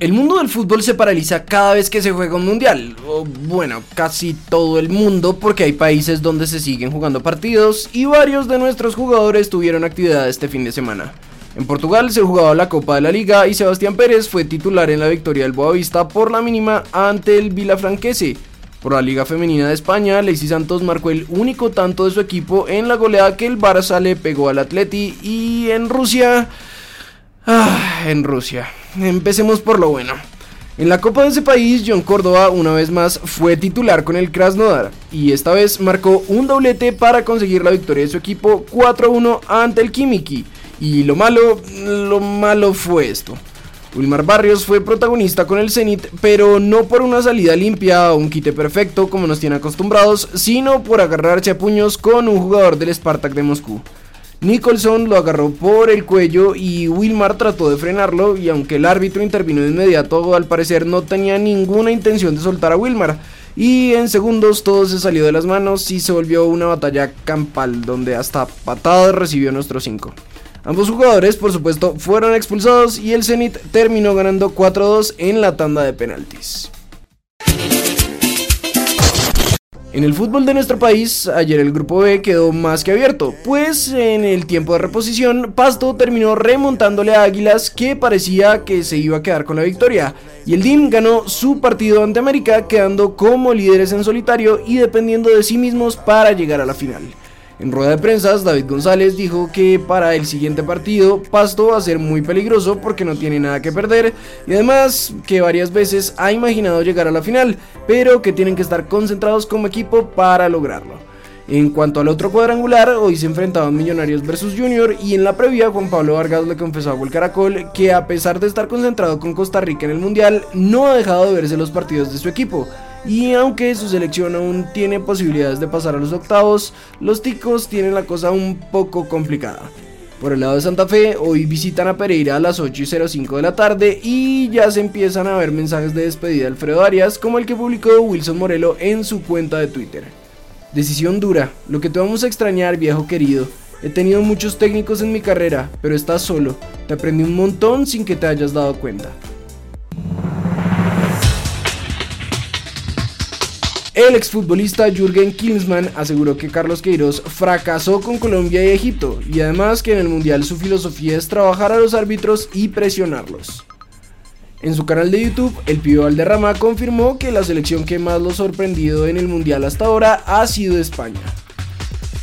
El mundo del fútbol se paraliza cada vez que se juega un mundial, o bueno, casi todo el mundo porque hay países donde se siguen jugando partidos y varios de nuestros jugadores tuvieron actividad este fin de semana. En Portugal se jugaba la Copa de la Liga y Sebastián Pérez fue titular en la victoria del Boavista por la mínima ante el Vilafranquese. Por la Liga Femenina de España, Lacey Santos marcó el único tanto de su equipo en la goleada que el Barça le pegó al Atleti y en Rusia... Ah, en Rusia. Empecemos por lo bueno. En la Copa de ese país, John Córdoba una vez más fue titular con el Krasnodar y esta vez marcó un doblete para conseguir la victoria de su equipo 4-1 ante el Kimiki. Y lo malo, lo malo fue esto. Wilmar Barrios fue protagonista con el Zenit, pero no por una salida limpia o un quite perfecto como nos tiene acostumbrados, sino por agarrarse a puños con un jugador del Spartak de Moscú. Nicholson lo agarró por el cuello y Wilmar trató de frenarlo y aunque el árbitro intervino de inmediato, al parecer no tenía ninguna intención de soltar a Wilmar. Y en segundos todo se salió de las manos y se volvió una batalla campal donde hasta patadas recibió nuestro 5. Ambos jugadores, por supuesto, fueron expulsados y el Zenit terminó ganando 4-2 en la tanda de penaltis. En el fútbol de nuestro país, ayer el grupo B quedó más que abierto, pues en el tiempo de reposición, Pasto terminó remontándole a Águilas que parecía que se iba a quedar con la victoria, y el DIM ganó su partido ante América quedando como líderes en solitario y dependiendo de sí mismos para llegar a la final. En rueda de prensa, David González dijo que para el siguiente partido Pasto va a ser muy peligroso porque no tiene nada que perder y además que varias veces ha imaginado llegar a la final, pero que tienen que estar concentrados como equipo para lograrlo. En cuanto al otro cuadrangular, hoy se enfrentaban Millonarios versus Junior y en la previa Juan Pablo Vargas le confesó a Gol Caracol que a pesar de estar concentrado con Costa Rica en el Mundial, no ha dejado de verse los partidos de su equipo y aunque su selección aún tiene posibilidades de pasar a los octavos, los ticos tienen la cosa un poco complicada. Por el lado de Santa Fe, hoy visitan a Pereira a las 8 y 05 de la tarde y ya se empiezan a ver mensajes de despedida de Alfredo Arias, como el que publicó Wilson Morelo en su cuenta de Twitter. Decisión dura, lo que te vamos a extrañar, viejo querido. He tenido muchos técnicos en mi carrera, pero estás solo. Te aprendí un montón sin que te hayas dado cuenta. El exfutbolista Jürgen Klinsmann aseguró que Carlos Queiroz fracasó con Colombia y Egipto y además que en el Mundial su filosofía es trabajar a los árbitros y presionarlos. En su canal de YouTube, el Pío Valderrama confirmó que la selección que más lo sorprendido en el Mundial hasta ahora ha sido España.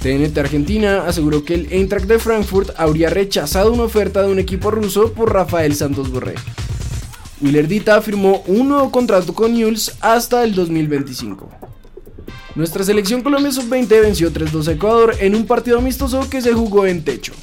TNT Argentina aseguró que el Eintracht de Frankfurt habría rechazado una oferta de un equipo ruso por Rafael Santos Borré. Willerdita firmó un nuevo contrato con Newell's hasta el 2025. Nuestra selección Colombia Sub-20 venció 3-2 a Ecuador en un partido amistoso que se jugó en techo.